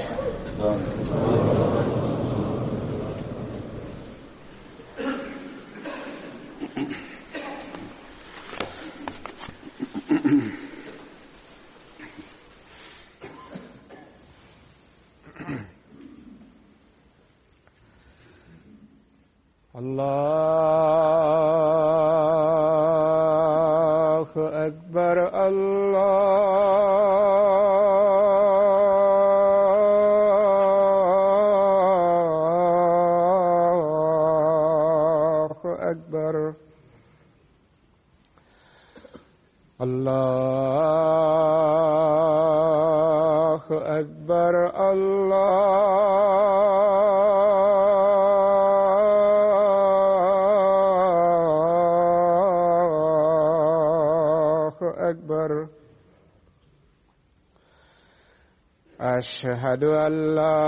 Amen. أشهد أن لا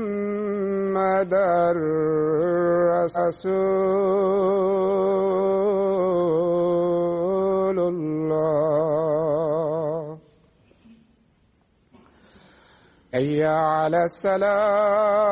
محمد رسول الله. أي على السلام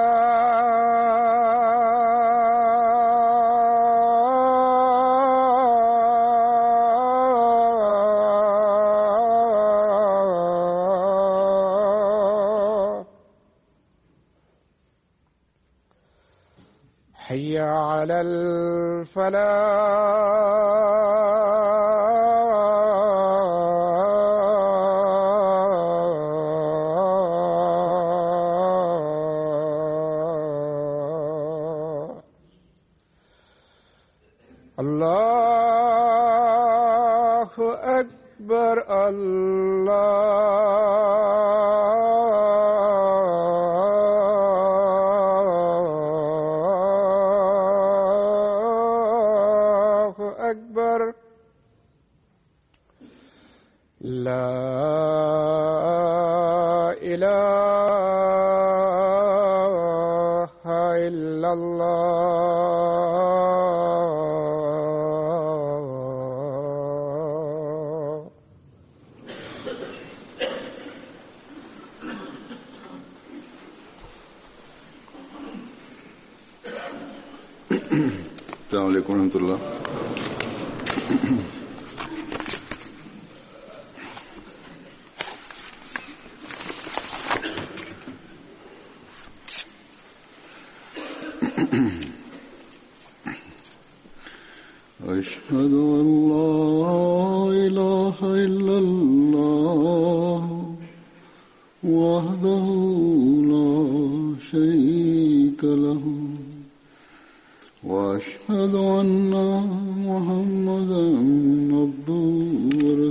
حي على الفلاح.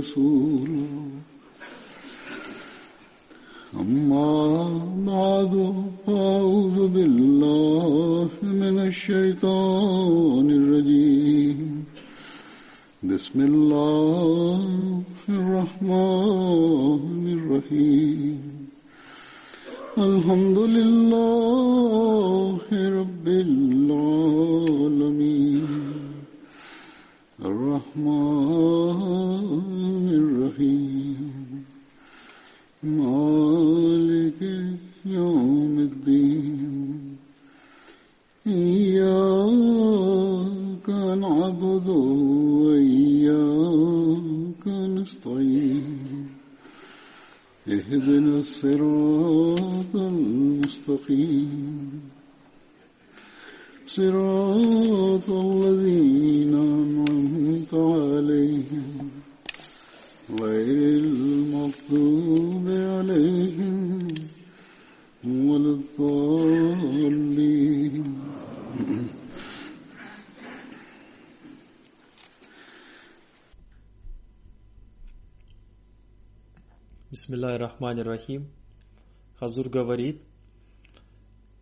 عبده ورسوله أما рахим Хазур говорит,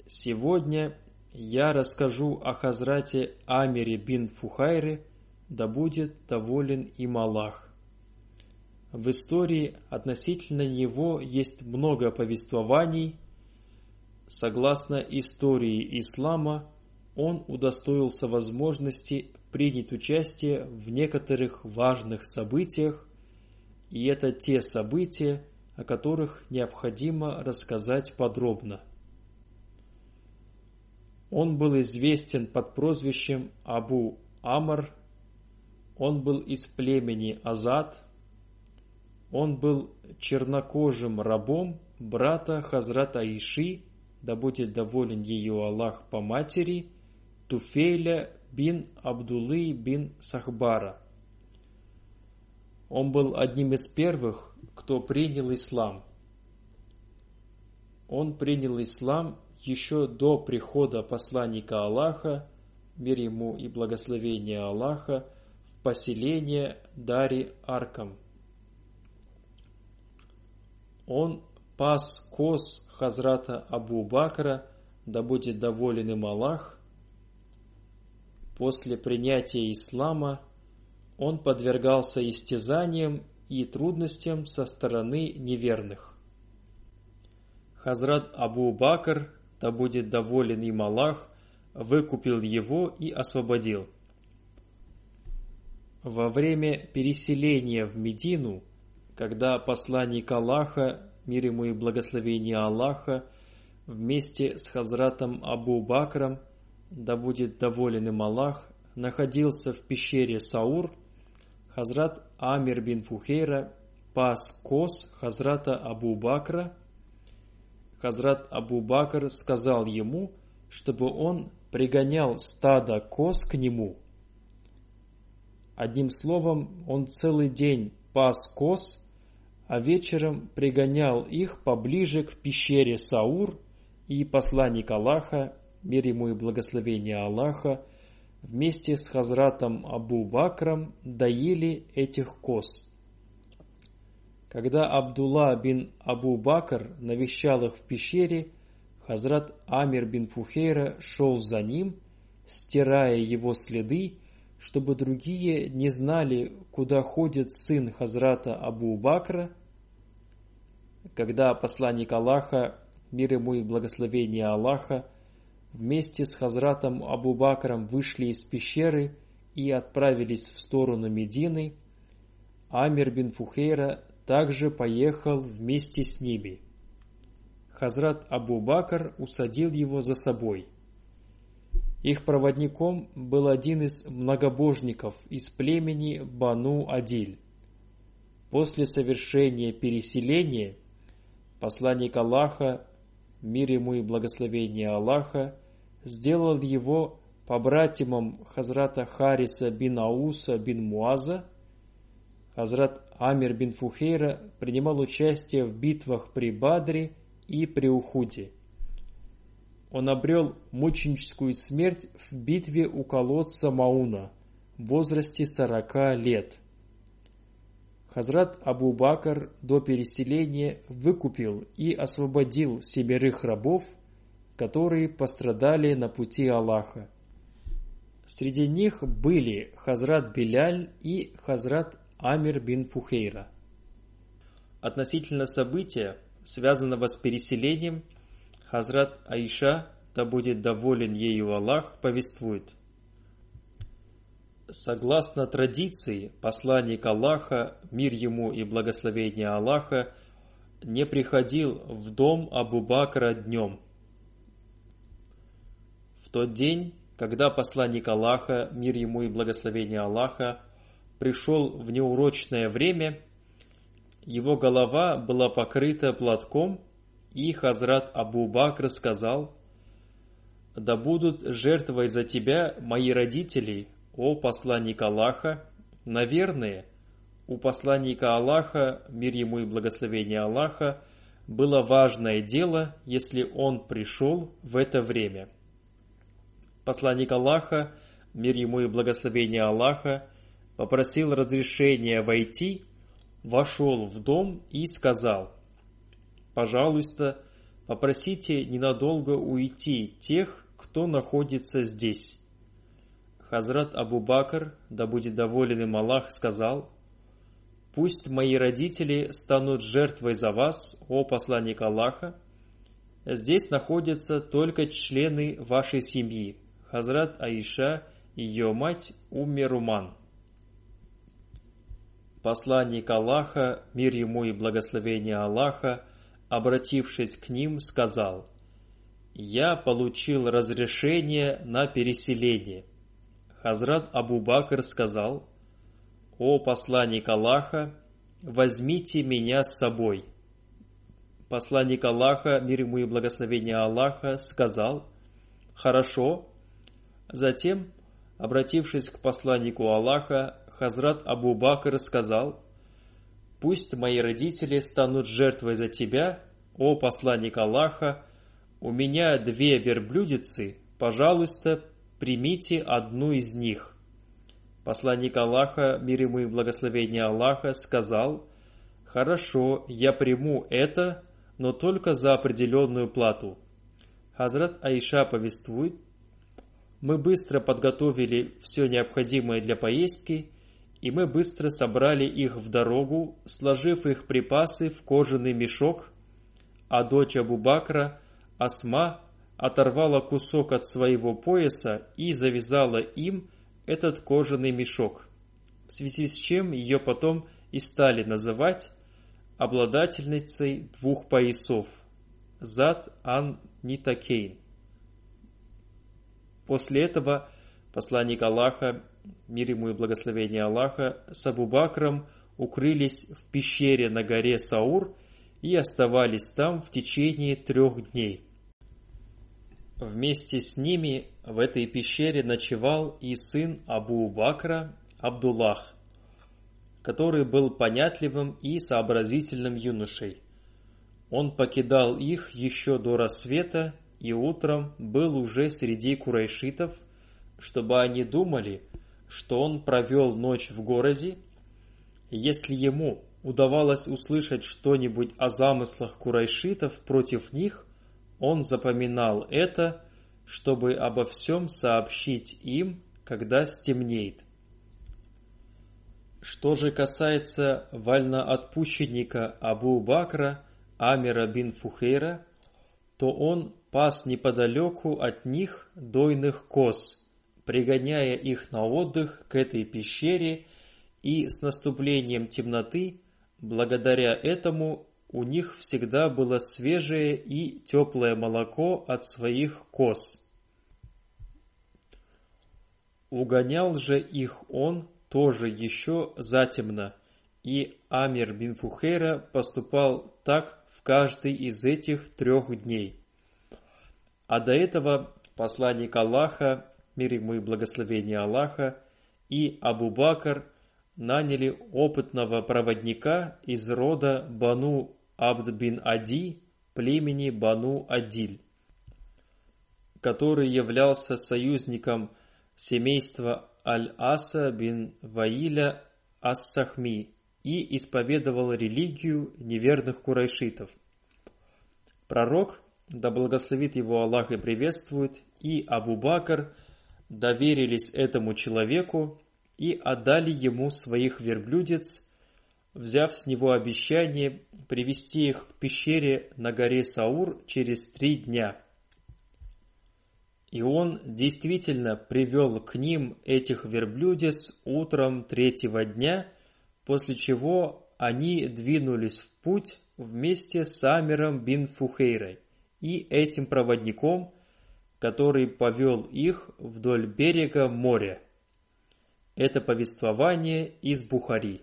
«Сегодня я расскажу о Хазрате Амире бин Фухайре, да будет доволен им Аллах. В истории относительно него есть много повествований. Согласно истории ислама, он удостоился возможности принять участие в некоторых важных событиях, и это те события, о которых необходимо рассказать подробно. Он был известен под прозвищем Абу Амр, он был из племени Азад, он был чернокожим рабом брата Хазрата Иши, да будет доволен ее Аллах по матери, Туфейля бин Абдулы бин Сахбара. Он был одним из первых, кто принял ислам. Он принял ислам еще до прихода посланника Аллаха, мир ему и благословение Аллаха, в поселение Дари Аркам. Он пас коз Хазрата Абу Бакра, да будет доволен им Аллах. После принятия ислама он подвергался истязаниям и трудностям со стороны неверных. Хазрат Абу Бакр, да будет доволен им Аллах, выкупил его и освободил. Во время переселения в Медину, когда посланник Аллаха, мир ему и благословение Аллаха, вместе с Хазратом Абу Бакром, да будет доволен им Аллах, находился в пещере Саур, Хазрат Амир бин Фухейра пас коз Хазрата Абу Бакра. Хазрат Абу Бакр сказал ему, чтобы он пригонял стадо коз к нему. Одним словом, он целый день пас коз, а вечером пригонял их поближе к пещере Саур, и посланник Аллаха, мир ему и благословение Аллаха, вместе с Хазратом Абу Бакром доили этих коз. Когда Абдулла бин Абу Бакр навещал их в пещере, Хазрат Амир бин Фухейра шел за ним, стирая его следы, чтобы другие не знали, куда ходит сын Хазрата Абу Бакра. Когда посланник Аллаха, мир ему и благословение Аллаха, вместе с Хазратом Абу Бакром вышли из пещеры и отправились в сторону Медины, Амир бин Фухейра также поехал вместе с ними. Хазрат Абу Бакр усадил его за собой. Их проводником был один из многобожников из племени Бану Адиль. После совершения переселения посланник Аллаха мир ему и благословение Аллаха, сделал его побратимом Хазрата Хариса бин Ауса бин Муаза. Хазрат Амир бин Фухейра принимал участие в битвах при Бадре и при Ухуде. Он обрел мученическую смерть в битве у колодца Мауна в возрасте 40 лет. Хазрат Абу Бакр до переселения выкупил и освободил семерых рабов, которые пострадали на пути Аллаха. Среди них были Хазрат Беляль и Хазрат Амир бин Фухейра. Относительно события, связанного с переселением, Хазрат Аиша, да будет доволен ею Аллах, повествует. Согласно традиции, посланник Аллаха, мир ему и благословение Аллаха, не приходил в дом Абу Бакра днем. В тот день, когда посланник Аллаха, мир ему и благословение Аллаха, пришел в неурочное время, его голова была покрыта платком, и Хазрат Абу Бакр сказал, «Да будут жертвой за тебя мои родители, о посланник Аллаха, наверное, у посланника Аллаха, мир ему и благословение Аллаха, было важное дело, если он пришел в это время». Посланник Аллаха, мир ему и благословение Аллаха, попросил разрешения войти, вошел в дом и сказал, «Пожалуйста, попросите ненадолго уйти тех, кто находится здесь». Хазрат Абу Бакр, да будет доволен им Аллах, сказал, «Пусть мои родители станут жертвой за вас, о посланник Аллаха. Здесь находятся только члены вашей семьи, Хазрат Аиша и ее мать Умми Руман. Посланник Аллаха, мир ему и благословение Аллаха, обратившись к ним, сказал, «Я получил разрешение на переселение». Хазрат Абу Бакр сказал, «О посланник Аллаха, возьмите меня с собой». Посланник Аллаха, мир ему и благословение Аллаха, сказал, «Хорошо, Затем, обратившись к посланнику Аллаха, Хазрат Абу Бакр сказал, «Пусть мои родители станут жертвой за тебя, о посланник Аллаха, у меня две верблюдицы, пожалуйста, примите одну из них». Посланник Аллаха, мир ему и благословение Аллаха, сказал, «Хорошо, я приму это, но только за определенную плату». Хазрат Аиша повествует, мы быстро подготовили все необходимое для поездки, и мы быстро собрали их в дорогу, сложив их припасы в кожаный мешок, а дочь Абу-Бакра, Асма, оторвала кусок от своего пояса и завязала им этот кожаный мешок, в связи с чем ее потом и стали называть обладательницей двух поясов – Зад Ан Нитакейн. После этого посланник Аллаха, мир ему и благословение Аллаха, с Абу Бакром укрылись в пещере на горе Саур и оставались там в течение трех дней. Вместе с ними в этой пещере ночевал и сын Абу Бакра Абдуллах, который был понятливым и сообразительным юношей. Он покидал их еще до рассвета и утром был уже среди курайшитов, чтобы они думали, что он провел ночь в городе. Если ему удавалось услышать что-нибудь о замыслах курайшитов против них, он запоминал это, чтобы обо всем сообщить им, когда стемнеет. Что же касается вольноотпущенника Абу Бакра Амира бин Фухейра, то он пас неподалеку от них дойных коз, пригоняя их на отдых к этой пещере, и с наступлением темноты, благодаря этому, у них всегда было свежее и теплое молоко от своих коз. Угонял же их он тоже еще затемно, и Амир бин Фухейра поступал так в каждый из этих трех дней. А до этого посланник Аллаха, мир ему и благословение Аллаха, и Абу Бакр наняли опытного проводника из рода Бану Абд бин Ади, племени Бану Адиль, который являлся союзником семейства Аль-Аса бин Ваиля Ас-Сахми и исповедовал религию неверных курайшитов. Пророк, да благословит его Аллах и приветствует, и Абу Бакр доверились этому человеку и отдали ему своих верблюдец, взяв с него обещание привести их к пещере на горе Саур через три дня. И он действительно привел к ним этих верблюдец утром третьего дня, после чего они двинулись в путь вместе с Амиром бин Фухейрой и этим проводником, который повел их вдоль берега моря. Это повествование из Бухари.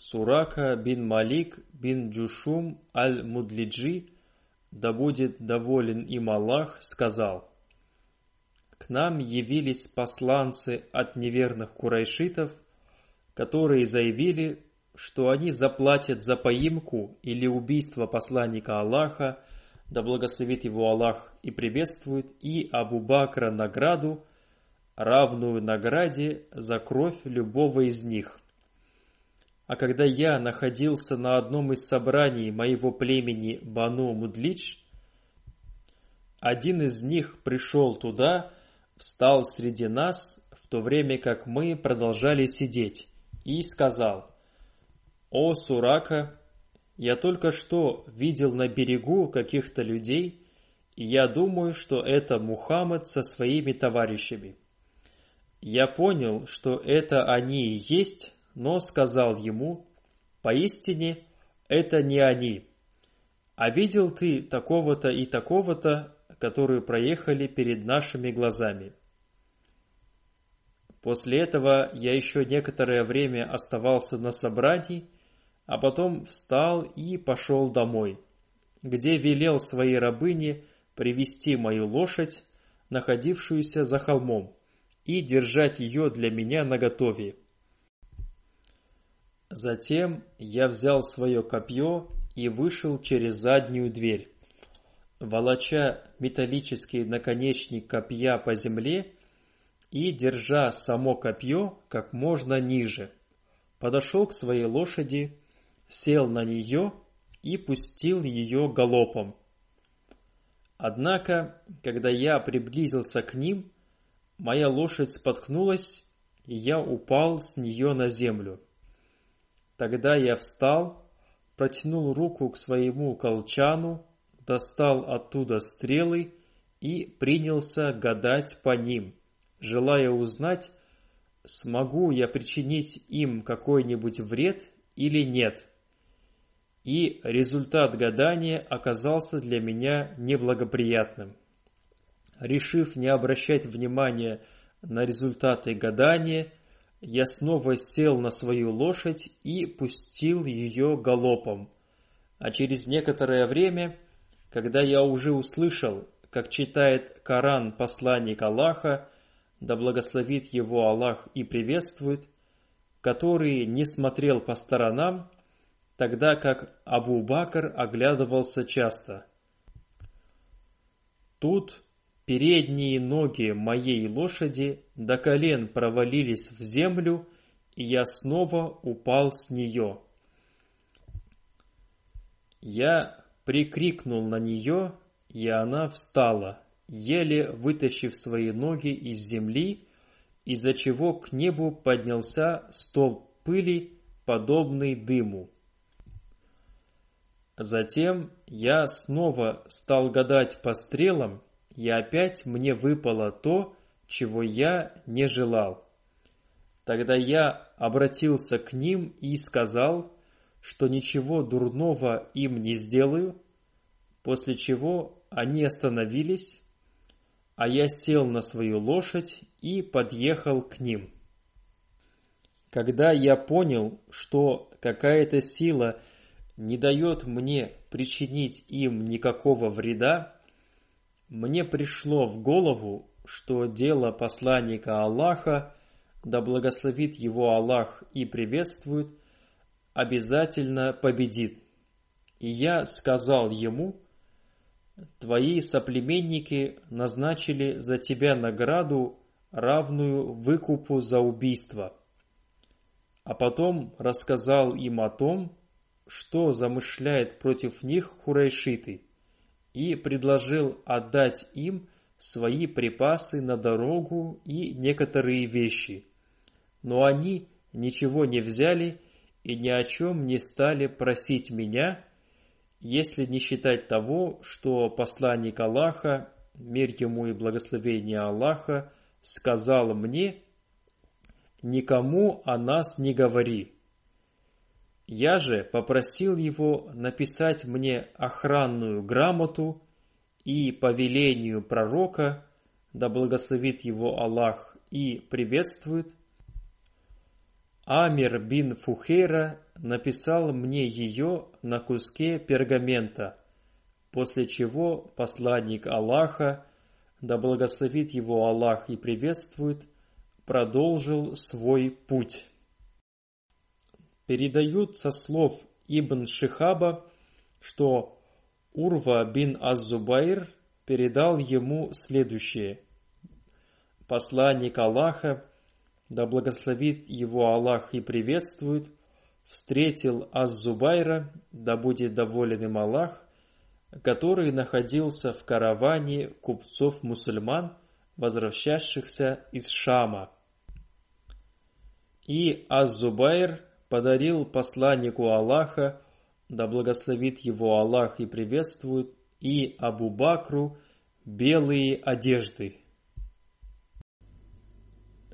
Сурака бин Малик бин Джушум аль-Мудлиджи, да будет доволен им Аллах, сказал, «К нам явились посланцы от неверных курайшитов, которые заявили, что они заплатят за поимку или убийство посланника Аллаха, да благословит его Аллах и приветствует, и Абу Бакра награду, равную награде за кровь любого из них. А когда я находился на одном из собраний моего племени Бану Мудлич, один из них пришел туда, встал среди нас, в то время как мы продолжали сидеть, и сказал, «О, Сурака, я только что видел на берегу каких-то людей, и я думаю, что это Мухаммад со своими товарищами». Я понял, что это они и есть, но сказал ему, «Поистине, это не они. А видел ты такого-то и такого-то, которые проехали перед нашими глазами». После этого я еще некоторое время оставался на собрании, а потом встал и пошел домой, где велел своей рабыне привести мою лошадь, находившуюся за холмом, и держать ее для меня наготове. Затем я взял свое копье и вышел через заднюю дверь. Волоча металлический наконечник копья по земле и держа само копье как можно ниже, подошел к своей лошади сел на нее и пустил ее галопом. Однако, когда я приблизился к ним, моя лошадь споткнулась, и я упал с нее на землю. Тогда я встал, протянул руку к своему колчану, достал оттуда стрелы и принялся гадать по ним, желая узнать, смогу я причинить им какой-нибудь вред или нет и результат гадания оказался для меня неблагоприятным. Решив не обращать внимания на результаты гадания, я снова сел на свою лошадь и пустил ее галопом. А через некоторое время, когда я уже услышал, как читает Коран посланник Аллаха, да благословит его Аллах и приветствует, который не смотрел по сторонам, тогда как Абу Бакр оглядывался часто. Тут передние ноги моей лошади до колен провалились в землю, и я снова упал с нее. Я прикрикнул на нее, и она встала, еле вытащив свои ноги из земли, из-за чего к небу поднялся столб пыли, подобный дыму. Затем я снова стал гадать по стрелам, и опять мне выпало то, чего я не желал. Тогда я обратился к ним и сказал, что ничего дурного им не сделаю, после чего они остановились, а я сел на свою лошадь и подъехал к ним. Когда я понял, что какая-то сила – не дает мне причинить им никакого вреда, мне пришло в голову, что дело посланника Аллаха, да благословит его Аллах и приветствует, обязательно победит. И я сказал ему, твои соплеменники назначили за тебя награду, равную выкупу за убийство. а потом рассказал им о том, что замышляет против них хурайшиты, и предложил отдать им свои припасы на дорогу и некоторые вещи. Но они ничего не взяли и ни о чем не стали просить меня, если не считать того, что посланник Аллаха, мир ему и благословение Аллаха, сказал мне, «Никому о нас не говори». Я же попросил его написать мне охранную грамоту и по велению пророка, да благословит его Аллах и приветствует, Амир бин Фухейра написал мне ее на куске пергамента, после чего посланник Аллаха, да благословит его Аллах и приветствует, продолжил свой путь. Передают со слов Ибн Шихаба, что Урва бин Аззубайр передал ему следующее. Посланник Аллаха да благословит его Аллах и приветствует, встретил Аз-Зубайра, да будет доволен им Аллах, который находился в караване купцов-мусульман, возвращавшихся из Шама. И Az-Зубайр подарил посланнику Аллаха, да благословит его Аллах и приветствует, и Абу Бакру белые одежды.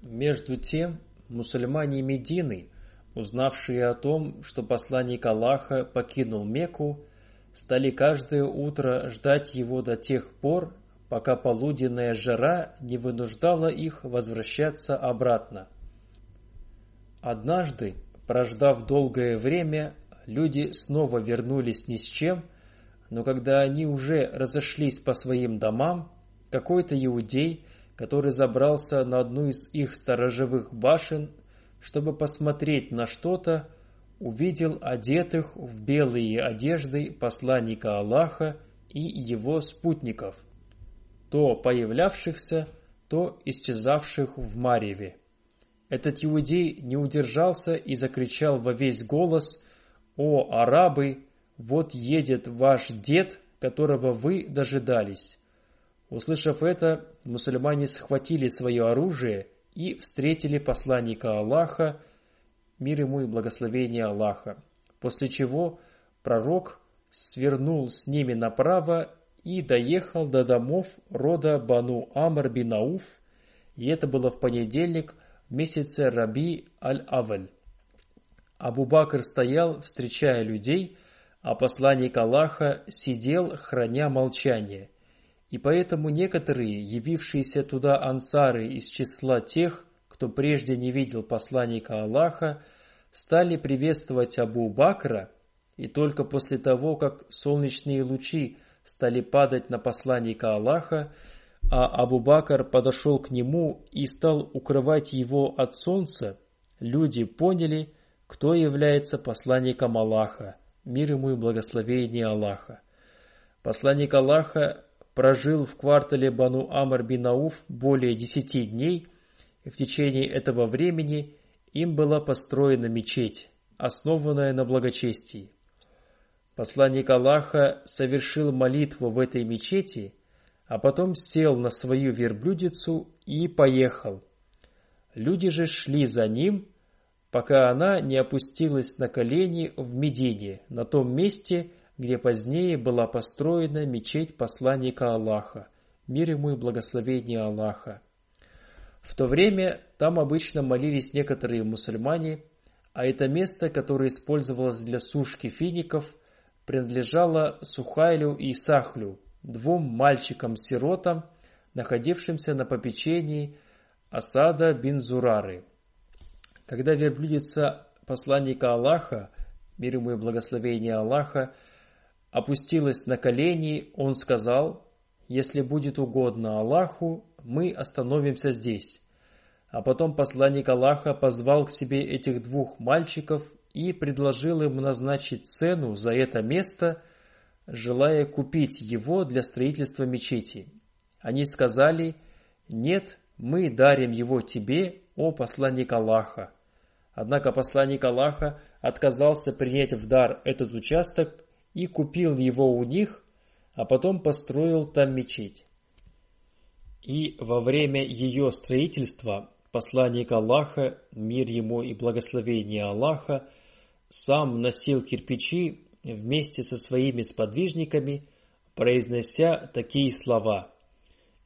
Между тем, мусульмане Медины, узнавшие о том, что посланник Аллаха покинул Мекку, стали каждое утро ждать его до тех пор, пока полуденная жара не вынуждала их возвращаться обратно. Однажды, прождав долгое время, люди снова вернулись ни с чем, но когда они уже разошлись по своим домам, какой-то иудей – который забрался на одну из их сторожевых башен, чтобы посмотреть на что-то, увидел одетых в белые одежды посланника Аллаха и его спутников, то появлявшихся, то исчезавших в Мареве. Этот иудей не удержался и закричал во весь голос «О, арабы, вот едет ваш дед, которого вы дожидались!» Услышав это, мусульмане схватили свое оружие и встретили посланника Аллаха, мир ему и благословение Аллаха, после чего пророк свернул с ними направо и доехал до домов рода Бану Амр бин Ауф, и это было в понедельник месяце Раби Аль-Аваль. Абу Бакр стоял, встречая людей, а посланник Аллаха сидел, храня молчание. И поэтому некоторые, явившиеся туда ансары из числа тех, кто прежде не видел посланника Аллаха, стали приветствовать Абу Бакра, и только после того, как солнечные лучи стали падать на посланника Аллаха, а Абу Бакр подошел к нему и стал укрывать его от солнца, люди поняли, кто является посланником Аллаха, мир ему и благословение Аллаха. Посланник Аллаха прожил в квартале Бану Амр бин Ауф более десяти дней, и в течение этого времени им была построена мечеть, основанная на благочестии. Посланник Аллаха совершил молитву в этой мечети, а потом сел на свою верблюдицу и поехал. Люди же шли за ним, пока она не опустилась на колени в Медине, на том месте, где позднее была построена мечеть посланника Аллаха, мир ему и благословение Аллаха. В то время там обычно молились некоторые мусульмане, а это место, которое использовалось для сушки фиников, принадлежало Сухайлю и Сахлю, двум мальчикам-сиротам, находившимся на попечении Асада бин Зурары. Когда верблюдица посланника Аллаха, мир ему и благословение Аллаха, опустилась на колени, он сказал, «Если будет угодно Аллаху, мы остановимся здесь». А потом посланник Аллаха позвал к себе этих двух мальчиков и предложил им назначить цену за это место, желая купить его для строительства мечети. Они сказали, «Нет, мы дарим его тебе, о посланник Аллаха». Однако посланник Аллаха отказался принять в дар этот участок и купил его у них, а потом построил там мечеть. И во время ее строительства посланник Аллаха, мир ему и благословение Аллаха, сам носил кирпичи вместе со своими сподвижниками, произнося такие слова.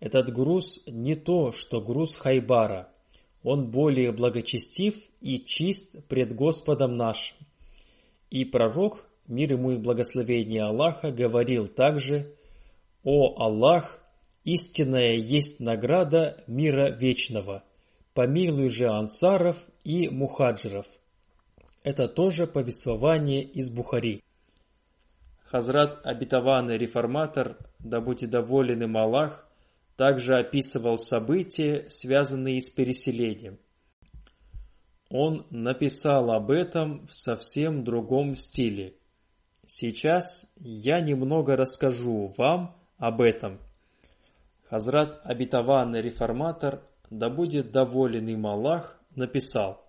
Этот груз не то, что груз Хайбара. Он более благочестив и чист пред Господом нашим. И пророк, мир ему и благословение Аллаха, говорил также, «О Аллах, истинная есть награда мира вечного, помилуй же ансаров и мухаджиров». Это тоже повествование из Бухари. Хазрат обетованный реформатор, да будет доволен им Аллах, также описывал события, связанные с переселением. Он написал об этом в совсем другом стиле. Сейчас я немного расскажу вам об этом. Хазрат обетованный реформатор, да будет доволен им Аллах, написал.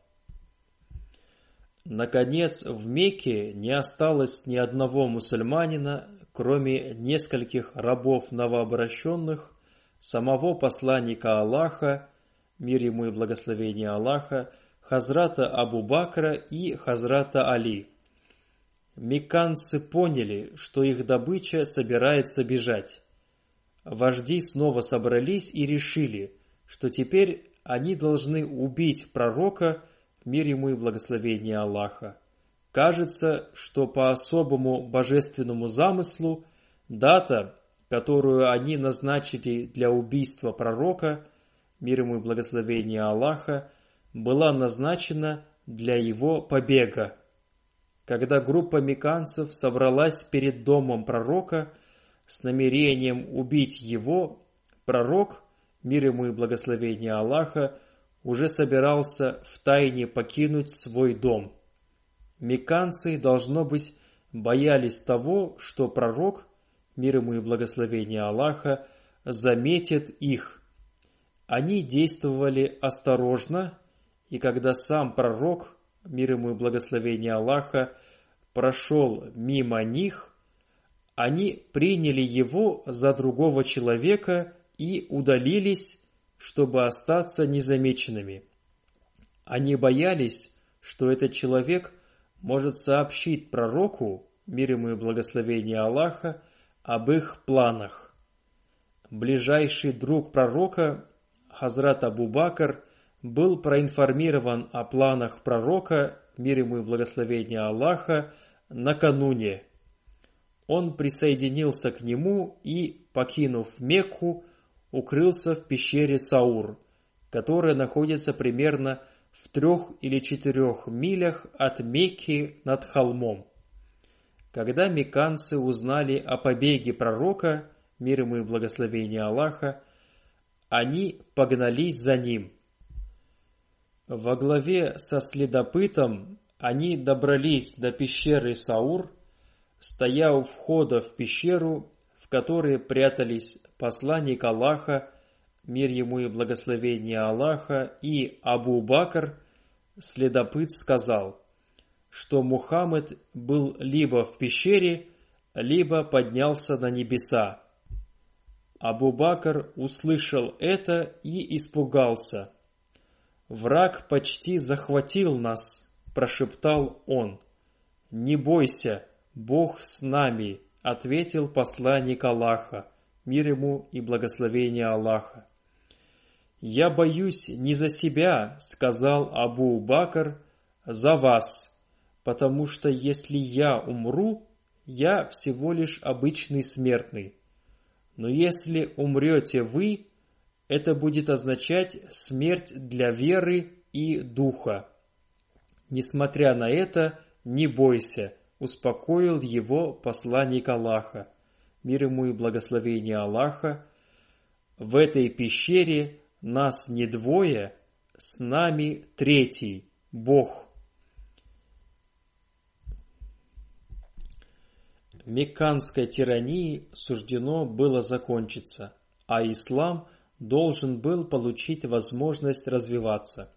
Наконец, в Мекке не осталось ни одного мусульманина, кроме нескольких рабов новообращенных, самого посланника Аллаха, мир ему и благословение Аллаха, Хазрата Абу Бакра и Хазрата Али. Мекканцы поняли, что их добыча собирается бежать. Вожди снова собрались и решили, что теперь они должны убить пророка, мир ему и благословение Аллаха. Кажется, что по особому божественному замыслу дата, которую они назначили для убийства пророка, мир ему и благословение Аллаха, была назначена для его побега. Когда группа меканцев собралась перед домом пророка с намерением убить его, пророк, мир ему и благословение Аллаха, уже собирался в тайне покинуть свой дом. Меканцы, должно быть, боялись того, что пророк, мир ему и благословение Аллаха, заметит их. Они действовали осторожно, и когда сам пророк, мир ему и благословение Аллаха, прошел мимо них, они приняли его за другого человека и удалились, чтобы остаться незамеченными. Они боялись, что этот человек может сообщить пророку, мир ему и благословение Аллаха, об их планах. Ближайший друг пророка, Хазрат Абу Бакр, был проинформирован о планах пророка, мир ему и благословение Аллаха, накануне. Он присоединился к нему и, покинув Мекку, укрылся в пещере Саур, которая находится примерно в трех или четырех милях от Мекки над холмом. Когда меканцы узнали о побеге пророка, мир ему и благословение Аллаха, они погнались за ним. Во главе со следопытом они добрались до пещеры Саур, стоя у входа в пещеру, в которой прятались посланник Аллаха, мир ему и благословение Аллаха, и Абу Бакр, следопыт сказал, что Мухаммед был либо в пещере, либо поднялся на небеса. Абу Бакр услышал это и испугался. «Враг почти захватил нас», – прошептал он. «Не бойся, Бог с нами», – ответил посланник Аллаха мир ему и благословение Аллаха. «Я боюсь не за себя», — сказал Абу Бакр, — «за вас, потому что если я умру, я всего лишь обычный смертный. Но если умрете вы, это будет означать смерть для веры и духа. Несмотря на это, не бойся, успокоил его посланник Аллаха мир ему и благословение Аллаха, в этой пещере нас не двое, с нами третий, Бог. Мекканской тирании суждено было закончиться, а ислам должен был получить возможность развиваться.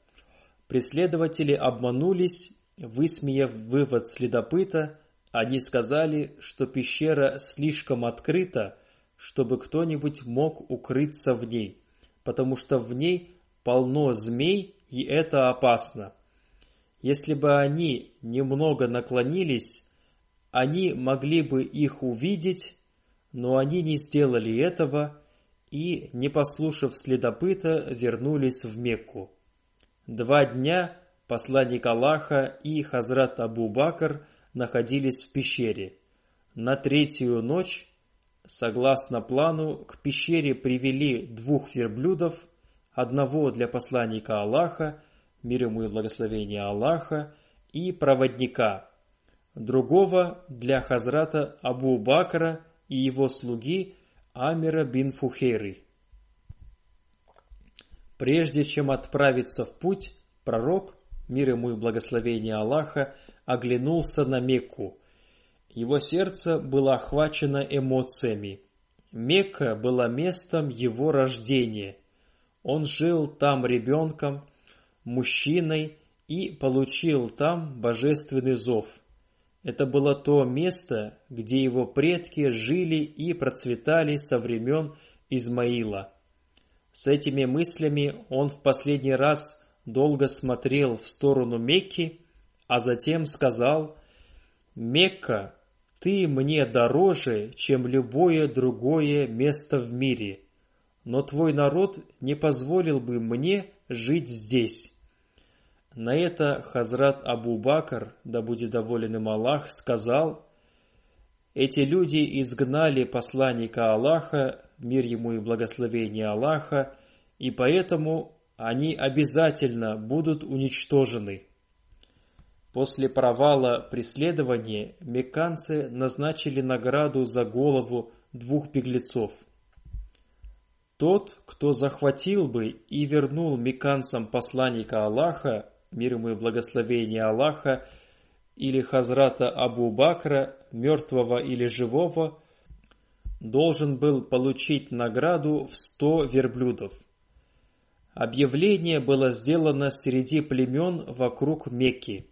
Преследователи обманулись, высмеяв вывод следопыта, они сказали, что пещера слишком открыта, чтобы кто-нибудь мог укрыться в ней, потому что в ней полно змей, и это опасно. Если бы они немного наклонились, они могли бы их увидеть, но они не сделали этого и, не послушав следопыта, вернулись в Мекку. Два дня посланник Аллаха и Хазрат Абу Бакр находились в пещере. На третью ночь, согласно плану, к пещере привели двух верблюдов, одного для посланника Аллаха, мир ему и благословение Аллаха, и проводника, другого для Хазрата Абу Бакра и его слуги Амира бин Фухейры. Прежде чем отправиться в путь, пророк, мир ему и благословение Аллаха, оглянулся на Мекку. Его сердце было охвачено эмоциями. Мекка была местом его рождения. Он жил там ребенком, мужчиной и получил там божественный зов. Это было то место, где его предки жили и процветали со времен Измаила. С этими мыслями он в последний раз долго смотрел в сторону Мекки, а затем сказал, «Мекка, ты мне дороже, чем любое другое место в мире, но твой народ не позволил бы мне жить здесь». На это Хазрат Абу Бакр, да будет доволен им Аллах, сказал, «Эти люди изгнали посланника Аллаха, мир ему и благословение Аллаха, и поэтому они обязательно будут уничтожены». После провала преследования мекканцы назначили награду за голову двух беглецов. Тот, кто захватил бы и вернул мекканцам посланника Аллаха, мир ему и благословение Аллаха, или Хазрата Абу Бакра, мертвого или живого, должен был получить награду в сто верблюдов. Объявление было сделано среди племен вокруг Мекки.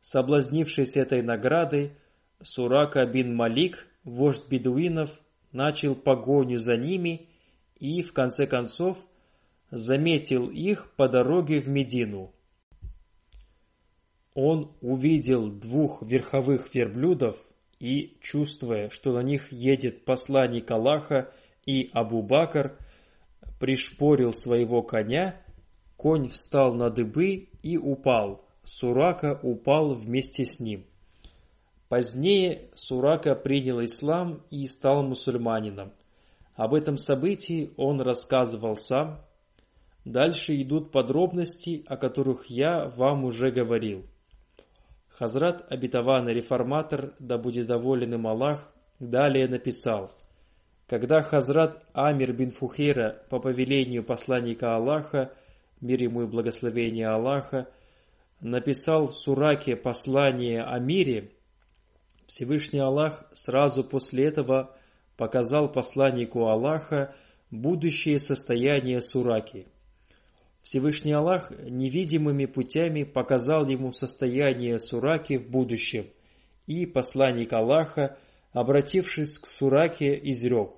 Соблазнившись этой наградой, Сурака бин Малик, вождь бедуинов, начал погоню за ними и, в конце концов, заметил их по дороге в Медину он увидел двух верховых верблюдов и, чувствуя, что на них едет посланник Аллаха и Абу-Бакр, пришпорил своего коня, конь встал на дыбы и упал, Сурака упал вместе с ним. Позднее Сурака принял ислам и стал мусульманином. Об этом событии он рассказывал сам. Дальше идут подробности, о которых я вам уже говорил. Хазрат обетованный реформатор, да будет доволен им Аллах, далее написал, когда Хазрат Амир бин Фухейра по повелению посланника Аллаха, мир ему и благословение Аллаха, написал Сураке послание о мире, Всевышний Аллах сразу после этого показал посланнику Аллаха будущее состояние Сураки – Всевышний Аллах невидимыми путями показал ему состояние Сураки в будущем, и посланник Аллаха, обратившись к Сураке, изрек,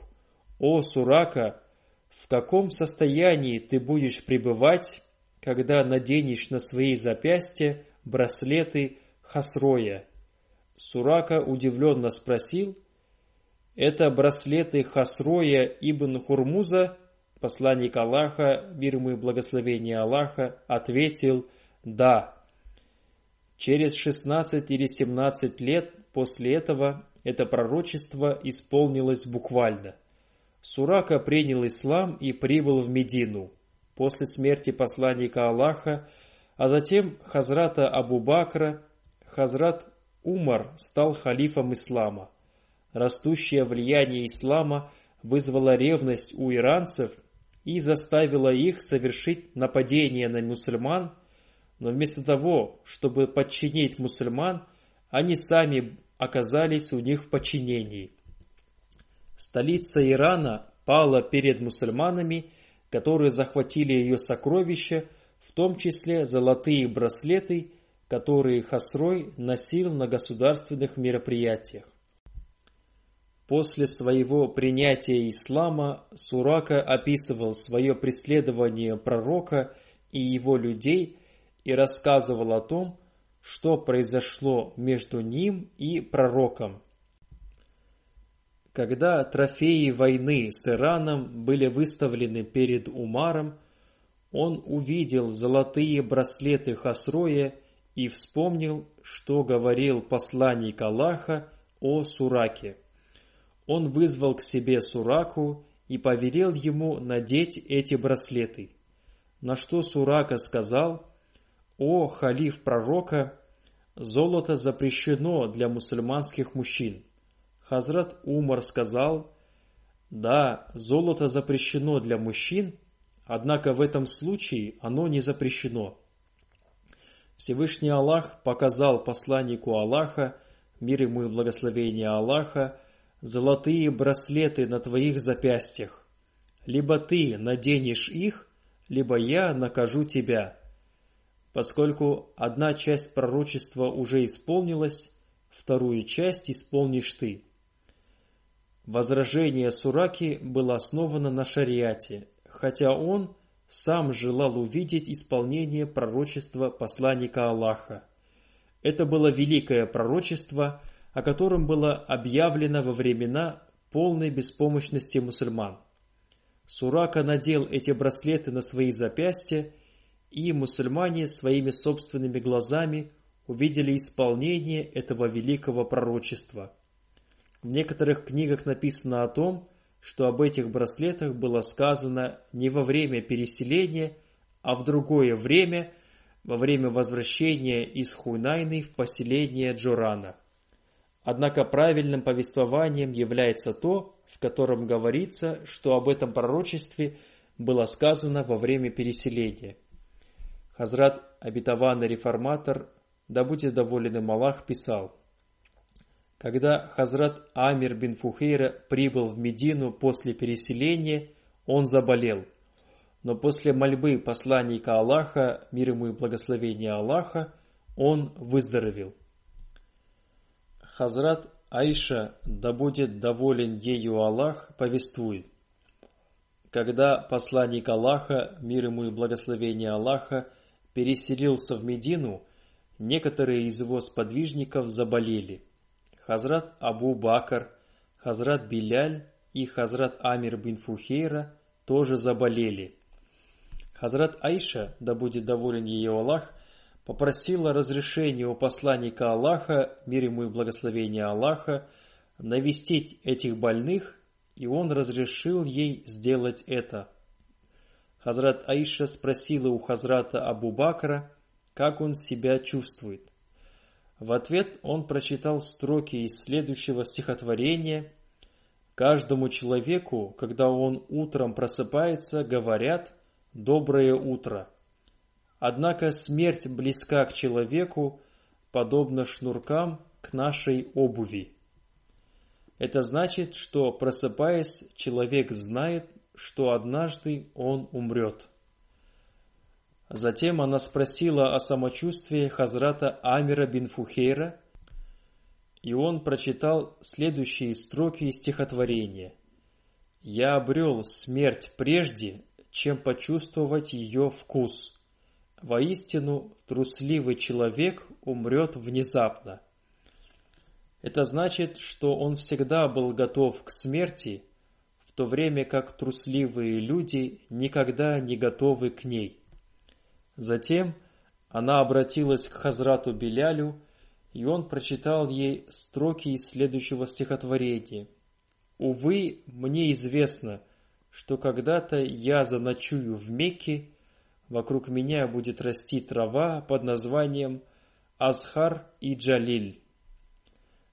«О, Сурака, в каком состоянии ты будешь пребывать, когда наденешь на свои запястья браслеты Хасроя?» Сурака удивленно спросил, «Это браслеты Хасроя ибн Хурмуза?» Посланник Аллаха, мир ему и благословение Аллаха, ответил «Да». Через 16 или 17 лет после этого это пророчество исполнилось буквально. Сурака принял ислам и прибыл в Медину. После смерти посланника Аллаха, а затем Хазрата Абу Бакра, Хазрат Умар стал халифом ислама. Растущее влияние ислама вызвало ревность у иранцев и заставила их совершить нападение на мусульман, но вместо того, чтобы подчинить мусульман, они сами оказались у них в подчинении. Столица Ирана пала перед мусульманами, которые захватили ее сокровища, в том числе золотые браслеты, которые Хасрой носил на государственных мероприятиях. После своего принятия ислама Сурака описывал свое преследование пророка и его людей и рассказывал о том, что произошло между ним и пророком. Когда трофеи войны с Ираном были выставлены перед Умаром, он увидел золотые браслеты Хасроя и вспомнил, что говорил посланник Аллаха о Сураке. Он вызвал к себе Сураку и повелел ему надеть эти браслеты. На что Сурака сказал, «О, халиф пророка, золото запрещено для мусульманских мужчин». Хазрат Умар сказал, «Да, золото запрещено для мужчин, однако в этом случае оно не запрещено». Всевышний Аллах показал посланнику Аллаха, мир ему и благословение Аллаха, золотые браслеты на твоих запястьях. Либо ты наденешь их, либо я накажу тебя. Поскольку одна часть пророчества уже исполнилась, вторую часть исполнишь ты. Возражение Сураки было основано на шариате, хотя он сам желал увидеть исполнение пророчества посланника Аллаха. Это было великое пророчество, о котором было объявлено во времена полной беспомощности мусульман. Сурака надел эти браслеты на свои запястья, и мусульмане своими собственными глазами увидели исполнение этого великого пророчества. В некоторых книгах написано о том, что об этих браслетах было сказано не во время переселения, а в другое время, во время возвращения из Хуйнайны в поселение Джорана. Однако правильным повествованием является то, в котором говорится, что об этом пророчестве было сказано во время переселения. Хазрат обетованный реформатор, да будет доволен им Аллах, писал – когда Хазрат Амир бин Фухейра прибыл в Медину после переселения, он заболел. Но после мольбы посланника Аллаха, мир ему и благословения Аллаха, он выздоровел. Хазрат Айша, да будет доволен ею Аллах, повествует. Когда посланник Аллаха, мир ему и благословение Аллаха, переселился в Медину, некоторые из его сподвижников заболели – Хазрат Абу Бакр, Хазрат Биляль и Хазрат Амир бин Фухейра тоже заболели. Хазрат Айша, да будет доволен ее Аллах, попросила разрешения у посланника Аллаха, мир ему и благословение Аллаха, навестить этих больных, и он разрешил ей сделать это. Хазрат Аиша спросила у Хазрата Абу Бакра, как он себя чувствует. В ответ он прочитал строки из следующего стихотворения. «Каждому человеку, когда он утром просыпается, говорят «доброе утро». Однако смерть близка к человеку, подобно шнуркам к нашей обуви. Это значит, что просыпаясь, человек знает, что однажды он умрет. Затем она спросила о самочувствии Хазрата Амира бин Фухейра, и он прочитал следующие строки из стихотворения. «Я обрел смерть прежде, чем почувствовать ее вкус. Воистину, трусливый человек умрет внезапно». Это значит, что он всегда был готов к смерти, то время как трусливые люди никогда не готовы к ней. Затем она обратилась к Хазрату Белялю, и он прочитал ей строки из следующего стихотворения. «Увы, мне известно, что когда-то я заночую в Мекке, вокруг меня будет расти трава под названием Азхар и Джалиль».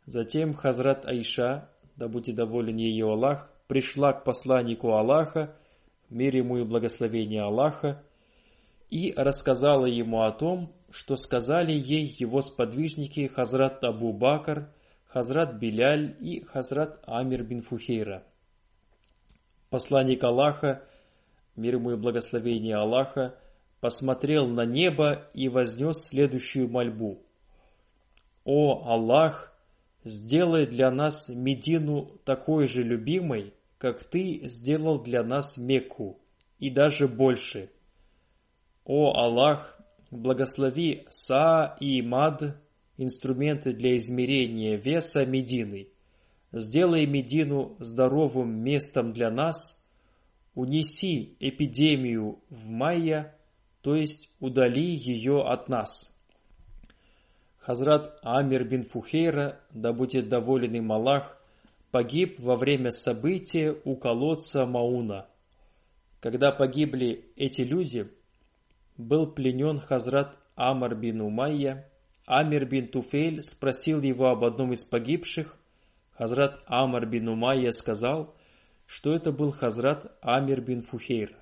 Затем Хазрат Айша, да будет доволен ее Аллах, пришла к посланнику Аллаха, мир ему и благословение Аллаха, и рассказала ему о том, что сказали ей его сподвижники Хазрат Абу Бакр, Хазрат Биляль и Хазрат Амир бин Фухейра. Посланник Аллаха, мир ему и благословение Аллаха, посмотрел на небо и вознес следующую мольбу. «О Аллах, сделай для нас Медину такой же любимой, как Ты сделал для нас Мекку, и даже больше. О Аллах, благослови Са и Мад, инструменты для измерения веса Медины. Сделай Медину здоровым местом для нас, унеси эпидемию в Майя, то есть удали ее от нас. Хазрат Амир бин Фухейра, да будет доволен им Аллах, погиб во время события у колодца Мауна. Когда погибли эти люди, был пленен Хазрат Амар бин Умайя. Амир бин Туфейль спросил его об одном из погибших. Хазрат Амар бин Умайя сказал, что это был Хазрат Амир бин Фухейра.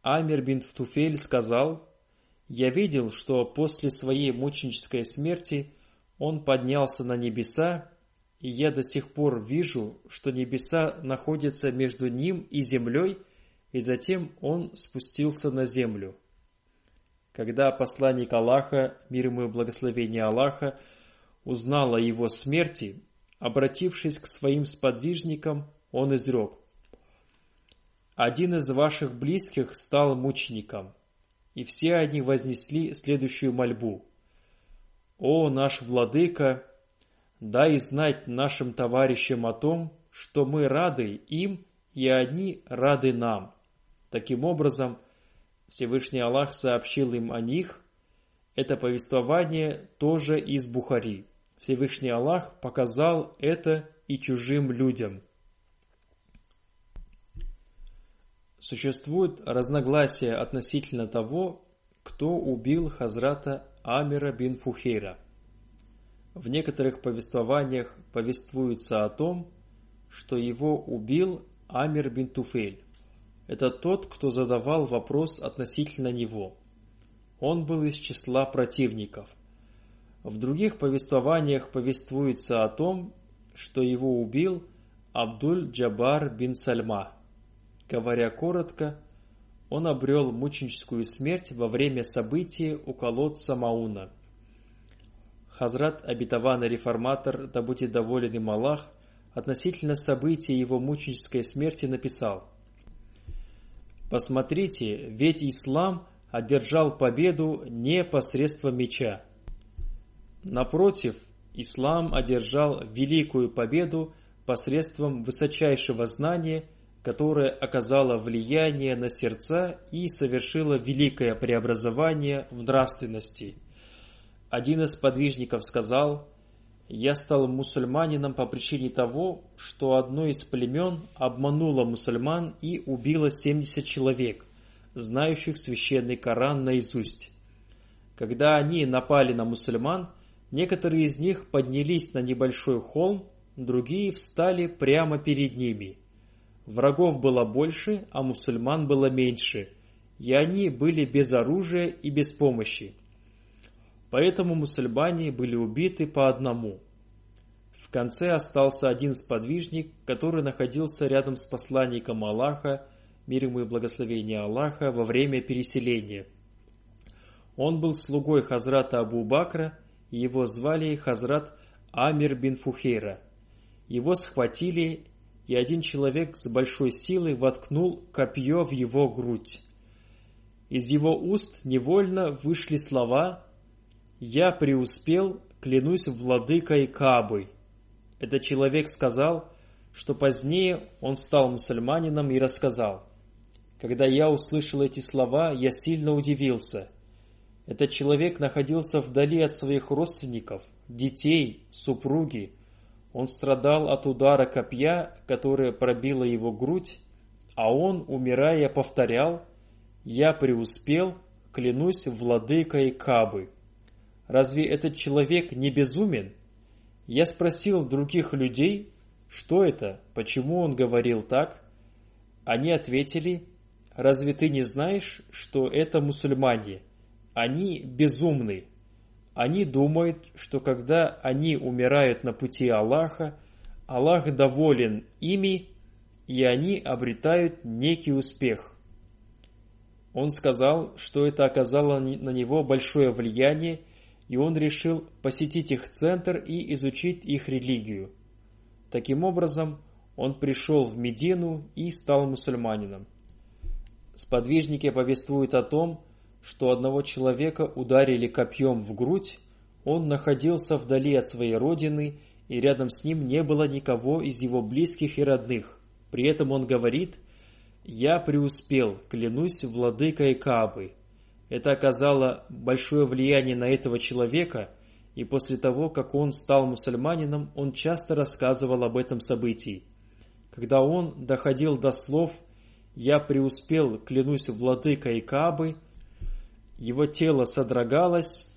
Амир бин Туфейль сказал, я видел, что после своей мученической смерти он поднялся на небеса, и я до сих пор вижу, что небеса находятся между ним и землей, и затем он спустился на землю. Когда посланник Аллаха, мир ему и благословение Аллаха, узнал о его смерти, обратившись к своим сподвижникам, он изрек. «Один из ваших близких стал мучеником» и все они вознесли следующую мольбу. «О наш владыка, дай знать нашим товарищам о том, что мы рады им, и они рады нам». Таким образом, Всевышний Аллах сообщил им о них. Это повествование тоже из Бухари. Всевышний Аллах показал это и чужим людям – Существует разногласие относительно того, кто убил Хазрата Амира бин Фухейра. В некоторых повествованиях повествуется о том, что его убил Амир бин Туфель. Это тот, кто задавал вопрос относительно него. Он был из числа противников. В других повествованиях повествуется о том, что его убил Абдуль-Джабар бин Сальма – Говоря коротко, он обрел мученическую смерть во время событий у колодца Мауна. Хазрат обетованный реформатор, да будет доволен им Аллах, относительно события его мученической смерти написал «Посмотрите, ведь ислам одержал победу не посредством меча. Напротив, ислам одержал великую победу посредством высочайшего знания которая оказала влияние на сердца и совершила великое преобразование в нравственности. Один из подвижников сказал, «Я стал мусульманином по причине того, что одно из племен обмануло мусульман и убило 70 человек, знающих священный Коран наизусть. Когда они напали на мусульман, некоторые из них поднялись на небольшой холм, другие встали прямо перед ними – Врагов было больше, а мусульман было меньше, и они были без оружия и без помощи. Поэтому мусульмане были убиты по одному. В конце остался один сподвижник, который находился рядом с посланником Аллаха, мир ему и благословение Аллаха, во время переселения. Он был слугой Хазрата Абу Бакра, и его звали Хазрат Амир бин Фухейра. Его схватили и один человек с большой силой воткнул копье в его грудь. Из его уст невольно вышли слова «Я преуспел, клянусь владыкой Кабы». Этот человек сказал, что позднее он стал мусульманином и рассказал. Когда я услышал эти слова, я сильно удивился. Этот человек находился вдали от своих родственников, детей, супруги, он страдал от удара копья, которое пробило его грудь, а он, умирая, повторял «Я преуспел, клянусь владыкой Кабы». Разве этот человек не безумен? Я спросил других людей, что это, почему он говорил так. Они ответили, разве ты не знаешь, что это мусульмане? Они безумны. Они думают, что когда они умирают на пути Аллаха, Аллах доволен ими, и они обретают некий успех. Он сказал, что это оказало на него большое влияние, и он решил посетить их центр и изучить их религию. Таким образом, он пришел в Медину и стал мусульманином. Сподвижники повествуют о том, что одного человека ударили копьем в грудь, он находился вдали от своей родины, и рядом с ним не было никого из его близких и родных. При этом он говорит «Я преуспел, клянусь владыкой Каабы». Это оказало большое влияние на этого человека, и после того, как он стал мусульманином, он часто рассказывал об этом событии. Когда он доходил до слов «Я преуспел, клянусь владыкой Каабы», его тело содрогалось,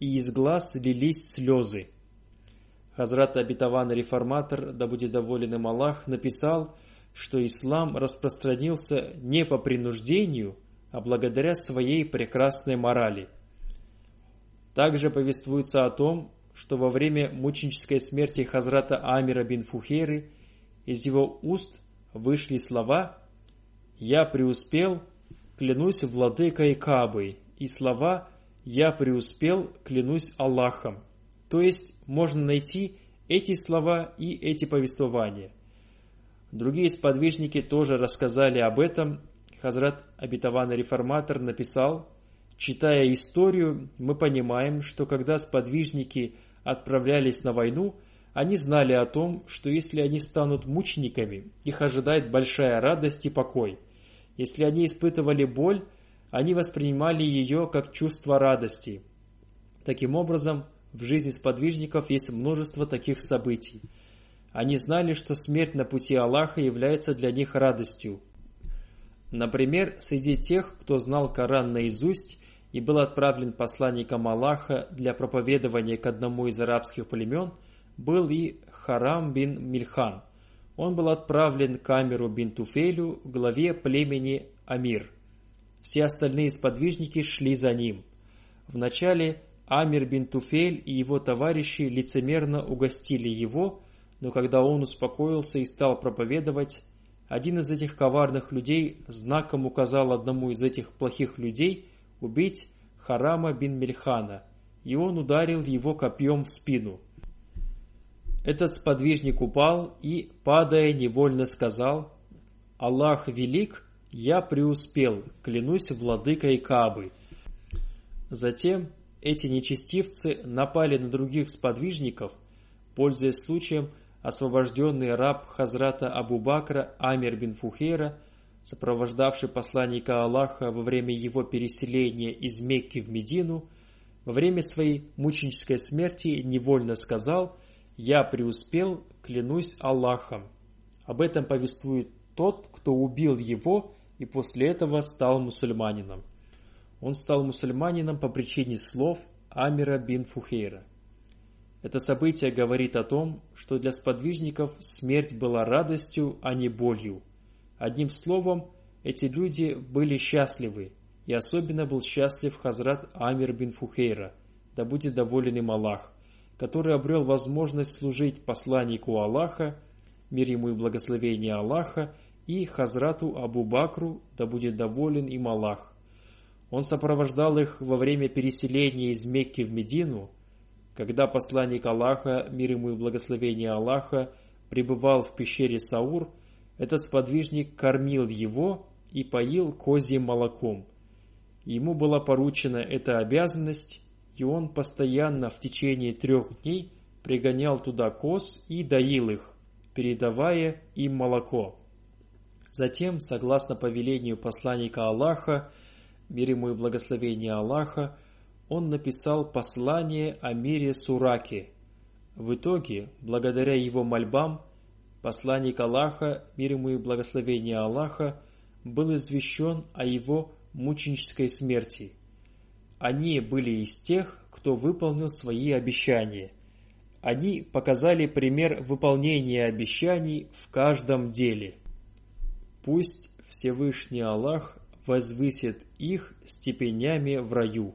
и из глаз лились слезы. Хазрат Абитаван Реформатор, да будет доволен им Аллах, написал, что ислам распространился не по принуждению, а благодаря своей прекрасной морали. Также повествуется о том, что во время мученической смерти Хазрата Амира бин Фухейры из его уст вышли слова «Я преуспел, клянусь владыкой Кабой» и слова «Я преуспел, клянусь Аллахом». То есть можно найти эти слова и эти повествования. Другие сподвижники тоже рассказали об этом. Хазрат Абитаван Реформатор написал, читая историю, мы понимаем, что когда сподвижники отправлялись на войну, они знали о том, что если они станут мучениками, их ожидает большая радость и покой. Если они испытывали боль, они воспринимали ее как чувство радости. Таким образом, в жизни сподвижников есть множество таких событий. Они знали, что смерть на пути Аллаха является для них радостью. Например, среди тех, кто знал Коран наизусть и был отправлен посланником Аллаха для проповедования к одному из арабских племен, был и Харам бин Мильхан. Он был отправлен к Амиру бин Туфелю, главе племени Амир. Все остальные сподвижники шли за ним. Вначале Амир бин Туфель и его товарищи лицемерно угостили его, но когда он успокоился и стал проповедовать, один из этих коварных людей знаком указал одному из этих плохих людей убить Харама бин Мельхана, и он ударил его копьем в спину. Этот сподвижник упал и, падая, невольно сказал «Аллах велик, я преуспел, клянусь владыкой Кабы. Затем эти нечестивцы напали на других сподвижников, пользуясь случаем, освобожденный раб Хазрата Абу Бакра Амир бин Фухейра, сопровождавший посланника Аллаха во время его переселения из Мекки в Медину, во время своей мученической смерти невольно сказал «Я преуспел, клянусь Аллахом». Об этом повествует тот, кто убил его и после этого стал мусульманином. Он стал мусульманином по причине слов Амира бин Фухейра. Это событие говорит о том, что для сподвижников смерть была радостью, а не болью. Одним словом, эти люди были счастливы, и особенно был счастлив Хазрат Амир бин Фухейра, да будет доволен им Аллах, который обрел возможность служить посланнику Аллаха, мир ему и благословение Аллаха, и Хазрату Абу Бакру, да будет доволен им Аллах. Он сопровождал их во время переселения из Мекки в Медину, когда посланник Аллаха, мир ему и благословение Аллаха, пребывал в пещере Саур, этот сподвижник кормил его и поил козьим молоком. Ему была поручена эта обязанность, и он постоянно в течение трех дней пригонял туда коз и доил их, передавая им молоко. Затем, согласно повелению посланника Аллаха, мир ему и благословение Аллаха, он написал послание о мире Сураке. В итоге, благодаря его мольбам, посланник Аллаха, мир ему и благословение Аллаха, был извещен о его мученической смерти. Они были из тех, кто выполнил свои обещания. Они показали пример выполнения обещаний в каждом деле – Пусть Всевышний Аллах возвысит их степенями в раю.